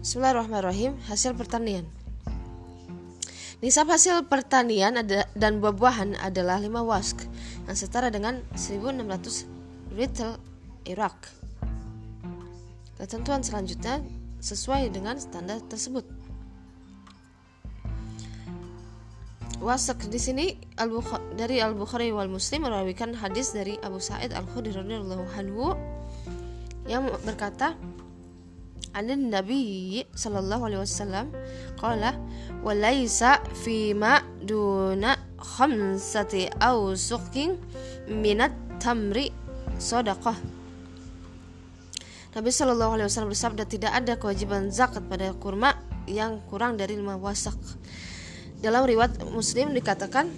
Bismillahirrahmanirrahim. Hasil pertanian. Nisab hasil pertanian ada, dan buah-buahan adalah 5 wask yang setara dengan 1600 ritel Irak. Ketentuan selanjutnya sesuai dengan standar tersebut. Wasak di sini Al dari Al Bukhari wal Muslim merawikan hadis dari Abu Sa'id Al Khudri radhiyallahu anhu yang berkata ada Nabi sallallahu alaihi wasallam qala wa laisa fi ma duna khamsati aw suqin minat tamri sadaqah. Nabi Shallallahu Alaihi Wasallam bersabda tidak ada kewajiban zakat pada kurma yang kurang dari lima wasak dalam riwayat Muslim dikatakan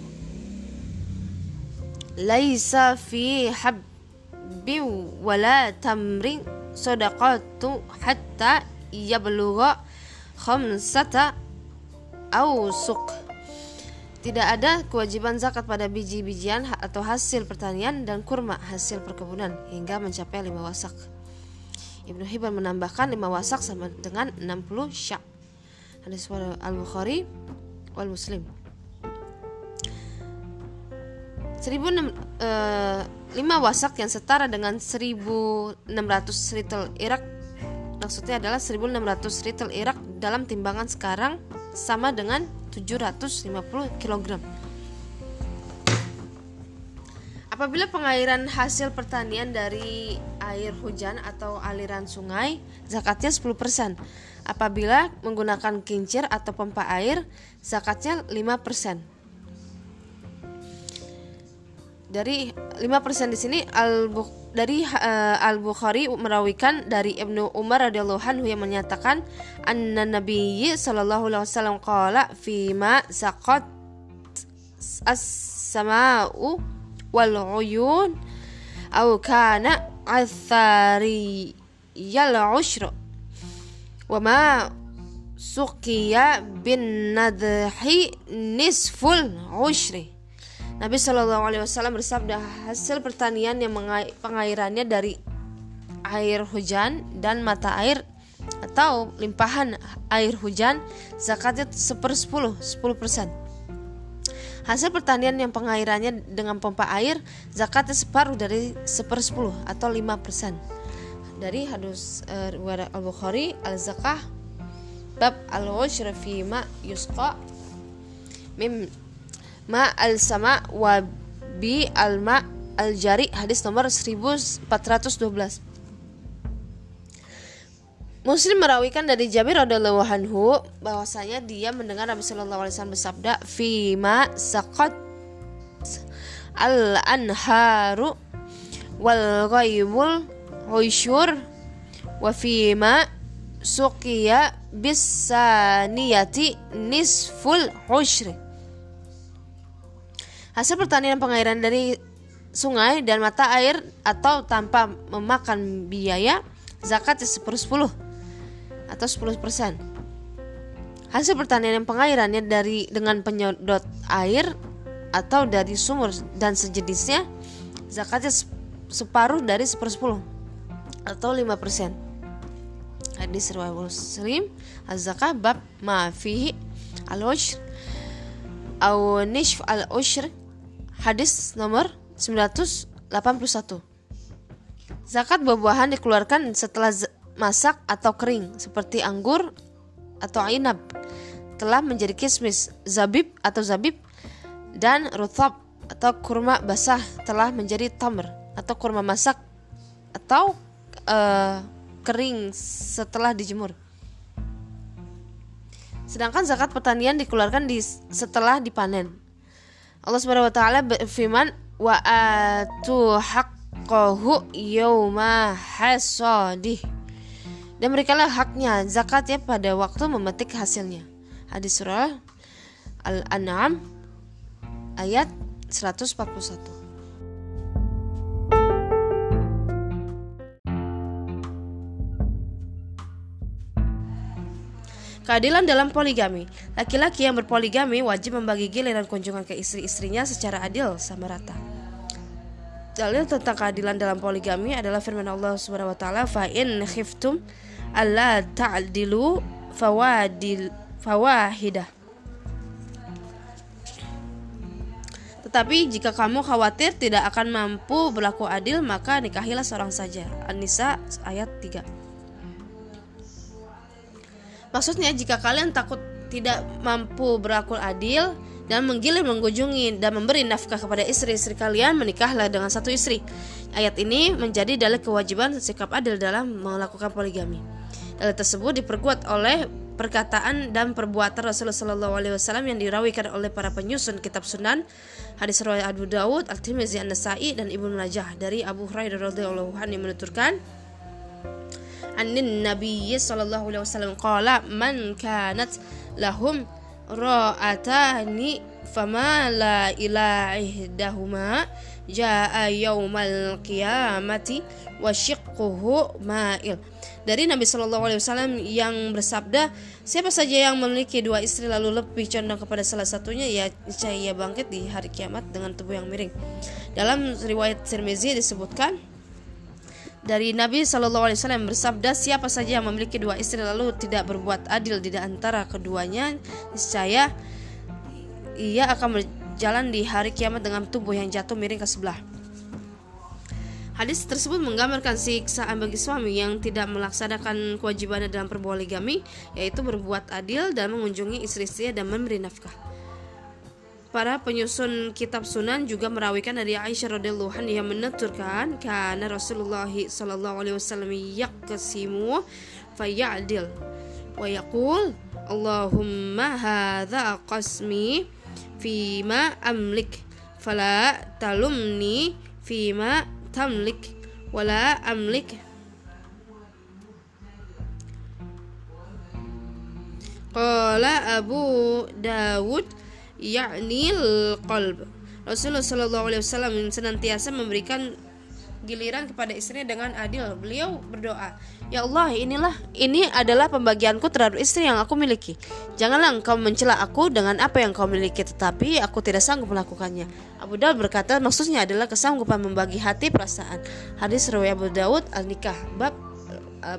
laisa fi habbi wala tamrin sadaqatu hatta yablugha khamsata ausuk tidak ada kewajiban zakat pada biji-bijian atau hasil pertanian dan kurma hasil perkebunan hingga mencapai lima wasak. Ibnu Hibban menambahkan lima wasak sama dengan 60 syak. Hadis Al-Bukhari wal muslim 1006 eh, 5 wasak yang setara dengan 1600 ritel Irak maksudnya adalah 1600 ritel Irak dalam timbangan sekarang sama dengan 750 kg Apabila pengairan hasil pertanian dari air hujan atau aliran sungai, zakatnya 10%. Apabila menggunakan kincir atau pompa air, zakatnya 5%. Dari 5% di sini al dari uh, Al Bukhari merawikan dari Ibnu Umar radhiyallahu anhu yang menyatakan anna Nabi sallallahu alaihi wasallam qala fi ma saqat as-sama'u wal uyun au kana athari yal ushra wa ma suqiya bin nadhi nisful ushri Nabi Shallallahu Alaihi Wasallam bersabda hasil pertanian yang pengairannya dari air hujan dan mata air atau limpahan air hujan zakatnya sepersepuluh sepuluh persen Hasil pertanian yang pengairannya dengan pompa air zakatnya separuh dari sepersepuluh atau lima persen. Dari hadis uh, Al Bukhari al zakah bab al fi ma yusqa mim ma al sama wa bi al ma al jari hadis nomor 1412 Muslim merawikan dari Jabir radhiallahu anhu bahwasanya dia mendengar Nabi Shallallahu alaihi wasallam bersabda fima saqat al anharu wal ghaibul usyur wa fima suqiya bisaniyati nisful usyri Hasil pertanian pengairan dari sungai dan mata air atau tanpa memakan biaya zakat sepersepuluh atau 10%. Hasil pertanian yang pengairannya dari dengan penyedot air atau dari sumur dan sejenisnya zakatnya separuh dari sepersepuluh atau 5%. Hadis riwayat Muslim az-zakah bab ma fihi al-ushr au nishf al-ushr hadis nomor 981. Zakat buah-buahan dikeluarkan setelah masak atau kering seperti anggur atau inab telah menjadi kismis, zabib atau zabib dan rutab atau kurma basah telah menjadi tamr atau kurma masak atau uh, kering setelah dijemur. Sedangkan zakat pertanian dikeluarkan di setelah dipanen. Allah Subhanahu wa taala berfirman wa atu haqqahu yauma hasadih dan berikanlah haknya zakatnya pada waktu memetik hasilnya. Hadis surah Al-An'am ayat 141. Keadilan dalam poligami Laki-laki yang berpoligami wajib membagi giliran kunjungan ke istri-istrinya secara adil sama rata dalil tentang keadilan dalam poligami adalah firman Allah Subhanahu wa taala fa in khiftum alla ta'dilu fawadil fawahidah Tetapi jika kamu khawatir tidak akan mampu berlaku adil maka nikahilah seorang saja. An-Nisa ayat 3. Maksudnya jika kalian takut tidak mampu berlaku adil dan menggilir mengunjungi dan memberi nafkah kepada istri-istri kalian menikahlah dengan satu istri. Ayat ini menjadi dalil kewajiban sikap adil dalam melakukan poligami. Dalil tersebut diperkuat oleh perkataan dan perbuatan Rasulullah Shallallahu Alaihi Wasallam yang dirawikan oleh para penyusun kitab Sunan hadis riwayat Abu Dawud, Al Tirmizi, An Nasai dan Ibnu Majah dari Abu Hurairah radhiyallahu anhu menuturkan Anin Nabi sallallahu alaihi wasallam qala man kanat lahum ra'atani fama la ila ihdahuma jaa yaumal qiyamati wa shiqquhu ma'il. Dari Nabi Shallallahu Alaihi Wasallam yang bersabda siapa saja yang memiliki dua istri lalu lebih condong kepada salah satunya ya ia bangkit di hari kiamat dengan tubuh yang miring. Dalam riwayat Tirmizi disebutkan dari Nabi Shallallahu Alaihi Wasallam bersabda siapa saja yang memiliki dua istri lalu tidak berbuat adil di antara keduanya niscaya ia akan berjalan di hari kiamat dengan tubuh yang jatuh miring ke sebelah Hadis tersebut menggambarkan siksaan bagi suami yang tidak melaksanakan kewajibannya dalam perpoligami, yaitu berbuat adil dan mengunjungi istri-istrinya dan memberi nafkah. Para penyusun kitab Sunan juga merawikan dari Aisyah radhiyallahu anha yang menuturkan karena Rasulullah sallallahu alaihi wasallam yaqsimu fayadil wa yaqul Allahumma hadza qasmi fima amlik fala talumni fima tamlik wala amlik Qala Abu Dawud yakni qalb Rasulullah Shallallahu Alaihi Wasallam senantiasa memberikan giliran kepada istrinya dengan adil. Beliau berdoa, "Ya Allah, inilah ini adalah pembagianku terhadap istri yang aku miliki. Janganlah engkau mencela aku dengan apa yang kau miliki, tetapi aku tidak sanggup melakukannya." Abu Daud berkata, maksudnya adalah kesanggupan membagi hati perasaan. Hadis riwayat Abu Daud Al-Nikah bab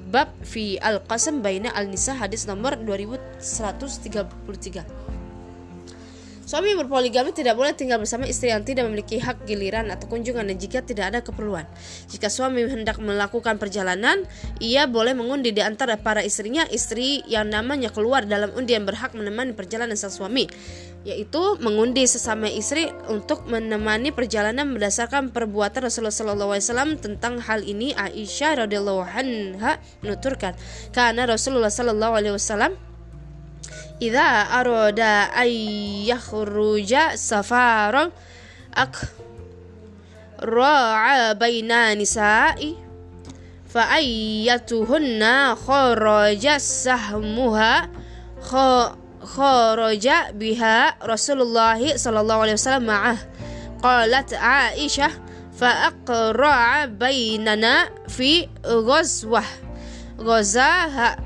bab fi al-qasam baina al-nisa hadis nomor 2133. Suami berpoligami tidak boleh tinggal bersama istri yang tidak memiliki hak giliran atau kunjungan dan jika tidak ada keperluan. Jika suami hendak melakukan perjalanan, ia boleh mengundi di antara para istrinya istri yang namanya keluar dalam undian berhak menemani perjalanan sang suami, yaitu mengundi sesama istri untuk menemani perjalanan berdasarkan perbuatan Rasulullah SAW tentang hal ini Aisyah radhiyallahu anha menuturkan karena Rasulullah SAW إذا أراد أن يخرج سفارا أقرع بين نساء فأيتهن خرج سهمها خرج بها رسول الله صلى الله عليه وسلم معه قالت عائشة فأقرع بيننا في غزوة غزاها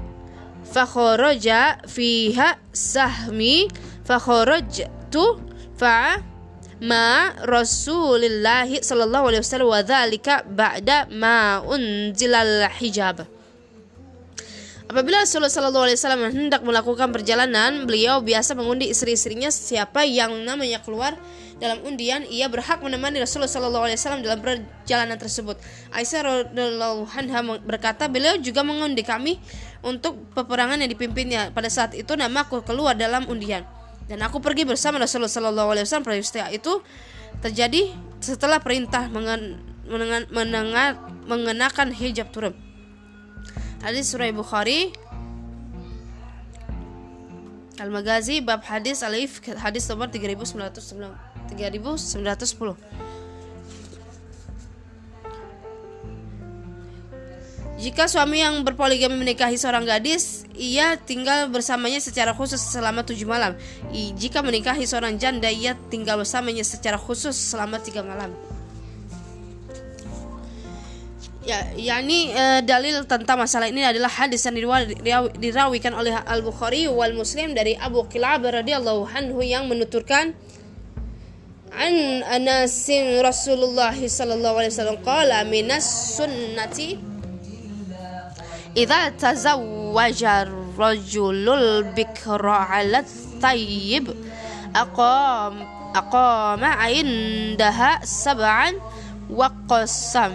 fakharaja fiha sahmi fakharajtu fa ma Rasulillahi sallallahu alaihi wasallam wa dzalika ba'da ma unzilal hijab Apabila Rasulullah Sallallahu Alaihi Wasallam hendak melakukan perjalanan, beliau biasa mengundi istri-istrinya siapa yang namanya keluar dalam undian, ia berhak menemani Rasulullah Sallallahu Alaihi Wasallam dalam perjalanan tersebut. Aisyah radhiallahu anha berkata, beliau juga mengundi kami untuk peperangan yang dipimpinnya. Pada saat itu nama aku keluar dalam undian dan aku pergi bersama Rasulullah Sallallahu Alaihi Wasallam. Peristiwa itu terjadi setelah perintah mengen, menengan, mengenakan hijab turun. Hadis surah Bukhari Al-Maghazi bab hadis alif hadis nomor 3910 Jika suami yang berpoligami menikahi seorang gadis, ia tinggal bersamanya secara khusus selama tujuh malam. Jika menikahi seorang janda, ia tinggal bersamanya secara khusus selama tiga malam. Ya, yakni e, dalil tentang masalah ini adalah hadis yang dirawikan oleh Al Bukhari wal Muslim dari Abu Kilab radhiyallahu anhu yang menuturkan an Anasin Rasulullah sallallahu alaihi wasallam qala minas sunnati إذا تزوج الرجل البكر على الطيب أقام أقام عندها سبعا وقسم.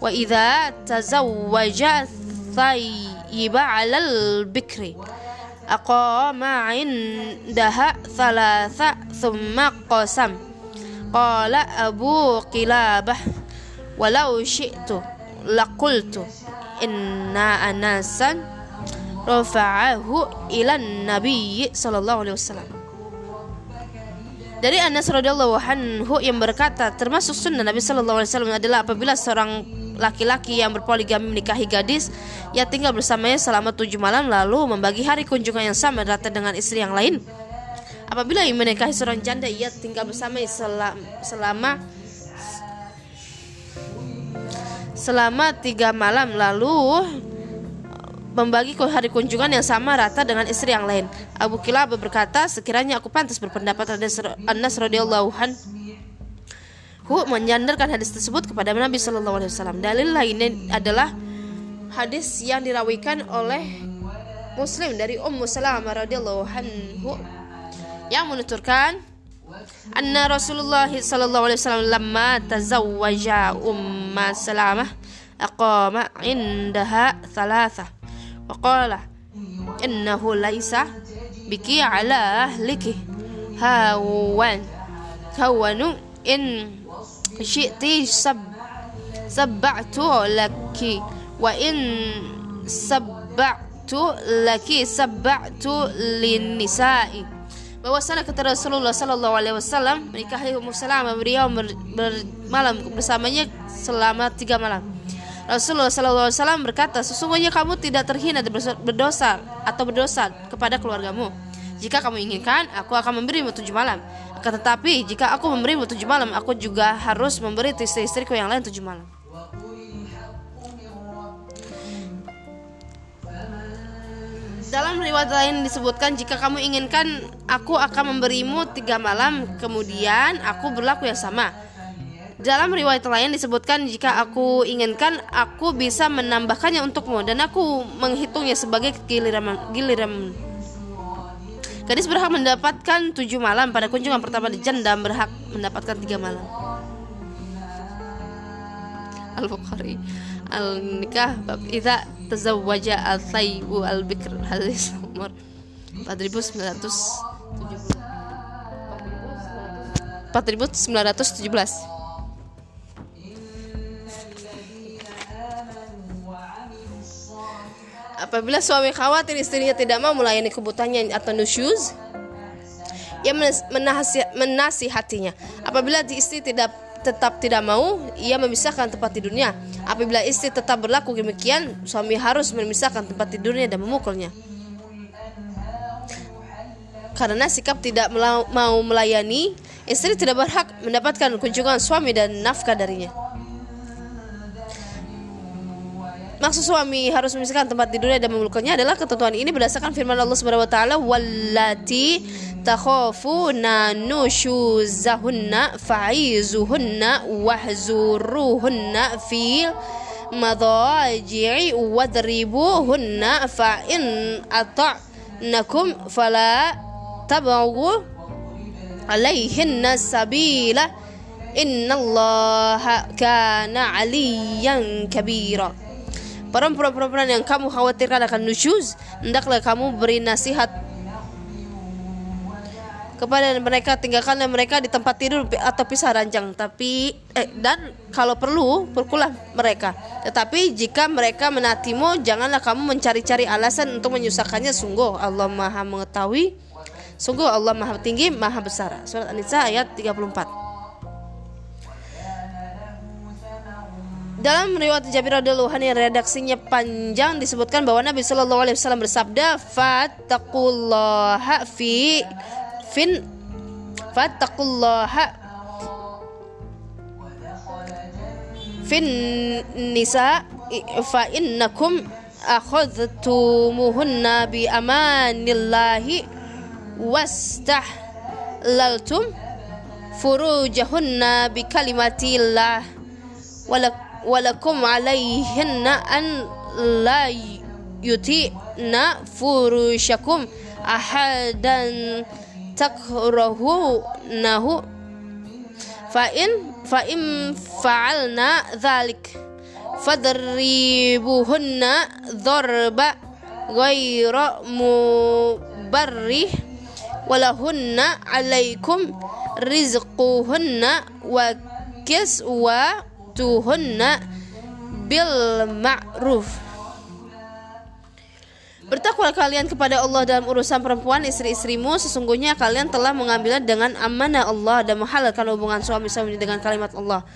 وإذا تزوج الطيب على البكر أقام عندها ثلاثة ثم قسم. قال أبو قلابة ولو شئت لقلت. inna anasan rafa'ahu ilan nabiyyi sallallahu alaihi wasallam. Dari Anas radhiyallahu anhu yang berkata termasuk sunnah Nabi sallallahu alaihi wasallam adalah apabila seorang laki-laki yang berpoligami menikahi gadis ia tinggal bersamanya selama tujuh malam lalu membagi hari kunjungan yang sama rata dengan istri yang lain. Apabila ia menikahi seorang janda ia tinggal bersama selama, selama selama tiga malam lalu membagi hari kunjungan yang sama rata dengan istri yang lain. Abu Kilab berkata, sekiranya aku pantas berpendapat Anas radhiyallahu anhu menyandarkan hadis tersebut kepada Nabi Shallallahu alaihi wasallam. Dalil lainnya adalah hadis yang dirawikan oleh Muslim dari Ummu Salamah radhiyallahu anhu yang menuturkan أن رسول الله صلى الله عليه وسلم لما تزوج أم سلامة أقام عندها ثلاثة وقال إنه ليس بك على أهلك. هون هون إن شئت سب سبعت لك وإن سبعت لك سبعت للنساء. Bahwasanya kata Rasulullah Sallallahu Alaihi Wasallam menikahi Ummu Salamah beliau bermalam bersamanya selama tiga malam Rasulullah SAW berkata, sesungguhnya kamu tidak terhina berdosa atau berdosa kepada keluargamu. Jika kamu inginkan, aku akan memberimu tujuh malam. Akan tetapi, jika aku memberimu tujuh malam, aku juga harus memberi istri-istriku yang lain tujuh malam. Dalam riwayat lain disebutkan jika kamu inginkan aku akan memberimu tiga malam kemudian aku berlaku yang sama. Dalam riwayat lain disebutkan jika aku inginkan aku bisa menambahkannya untukmu. Dan aku menghitungnya sebagai giliran giliran. Gadis berhak mendapatkan tujuh malam pada kunjungan pertama di janda berhak mendapatkan tiga malam. Al Bukhari Al Nikah bab tazawwaja al thaybu al bikr hadis nomor 4970 4917 Apabila suami khawatir istrinya tidak mau melayani kebutuhannya atau nusyuz, ia menasihatinya. Apabila istri tidak tetap tidak mau, ia memisahkan tempat tidurnya. Apabila istri tetap berlaku demikian, suami harus memisahkan tempat tidurnya dan memukulnya. Karena sikap tidak mau melayani, istri tidak berhak mendapatkan kunjungan suami dan nafkah darinya. Maksud suami harus memisahkan tempat tidurnya dan memeluknya adalah ketentuan ini berdasarkan firman Allah Subhanahu wa taala wallati takhafuna nushuzahunna fa'izuhunna wahzuruhunna fil madaji'i wadribuhunna fa in ata'nakum fala tabghu alaihinna sabila. Innallaha kana aliyan kabira Perempuan-perempuan yang kamu khawatirkan akan nusyuz, hendaklah kamu beri nasihat kepada mereka tinggalkanlah mereka di tempat tidur atau pisah ranjang. Tapi eh, dan kalau perlu perkulah mereka. Tetapi jika mereka menatimu janganlah kamu mencari-cari alasan untuk menyusahkannya. Sungguh Allah Maha mengetahui. Sungguh Allah Maha tinggi Maha besar. Surat An-Nisa ayat 34 Dalam riwayat Jabir radhiyallahu anhu yang redaksinya panjang disebutkan bahwa Nabi Shallallahu alaihi wasallam bersabda, "Fattaqullaha fi fin fattaqullaha fin nisa fa innakum akhadhtumuhunna bi amanillahi wastahlaltum furujahunna bi kalimatillah. Walakum ولكم عليهن أن لا يطيعن فرشكم أحدا تكرهونه. فإن فإن فعلنا ذلك فضربوهن ضرب غير مبرح ولهن عليكم رزقهن وكسوة wa kiswatuhunna bil ma'ruf Bertakwalah kalian kepada Allah dalam urusan perempuan istri-istrimu Sesungguhnya kalian telah mengambilnya dengan amanah Allah Dan menghalalkan hubungan suami-suami dengan kalimat Allah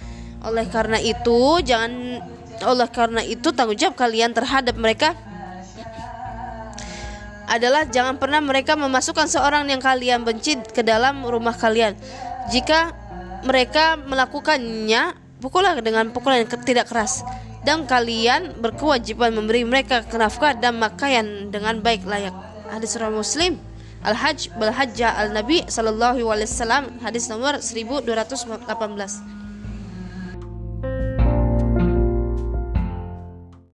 Oleh karena itu Jangan oleh karena itu tanggung jawab kalian terhadap mereka adalah jangan pernah mereka memasukkan seorang yang kalian benci ke dalam rumah kalian. Jika mereka melakukannya, pukullah dengan pukulan yang tidak keras. Dan kalian berkewajiban memberi mereka nafkah dan pakaian dengan baik layak. Hadis surah Muslim Al-Hajj Bal Hajjah Al-Nabi sallallahu alaihi wasallam hadis nomor 1218.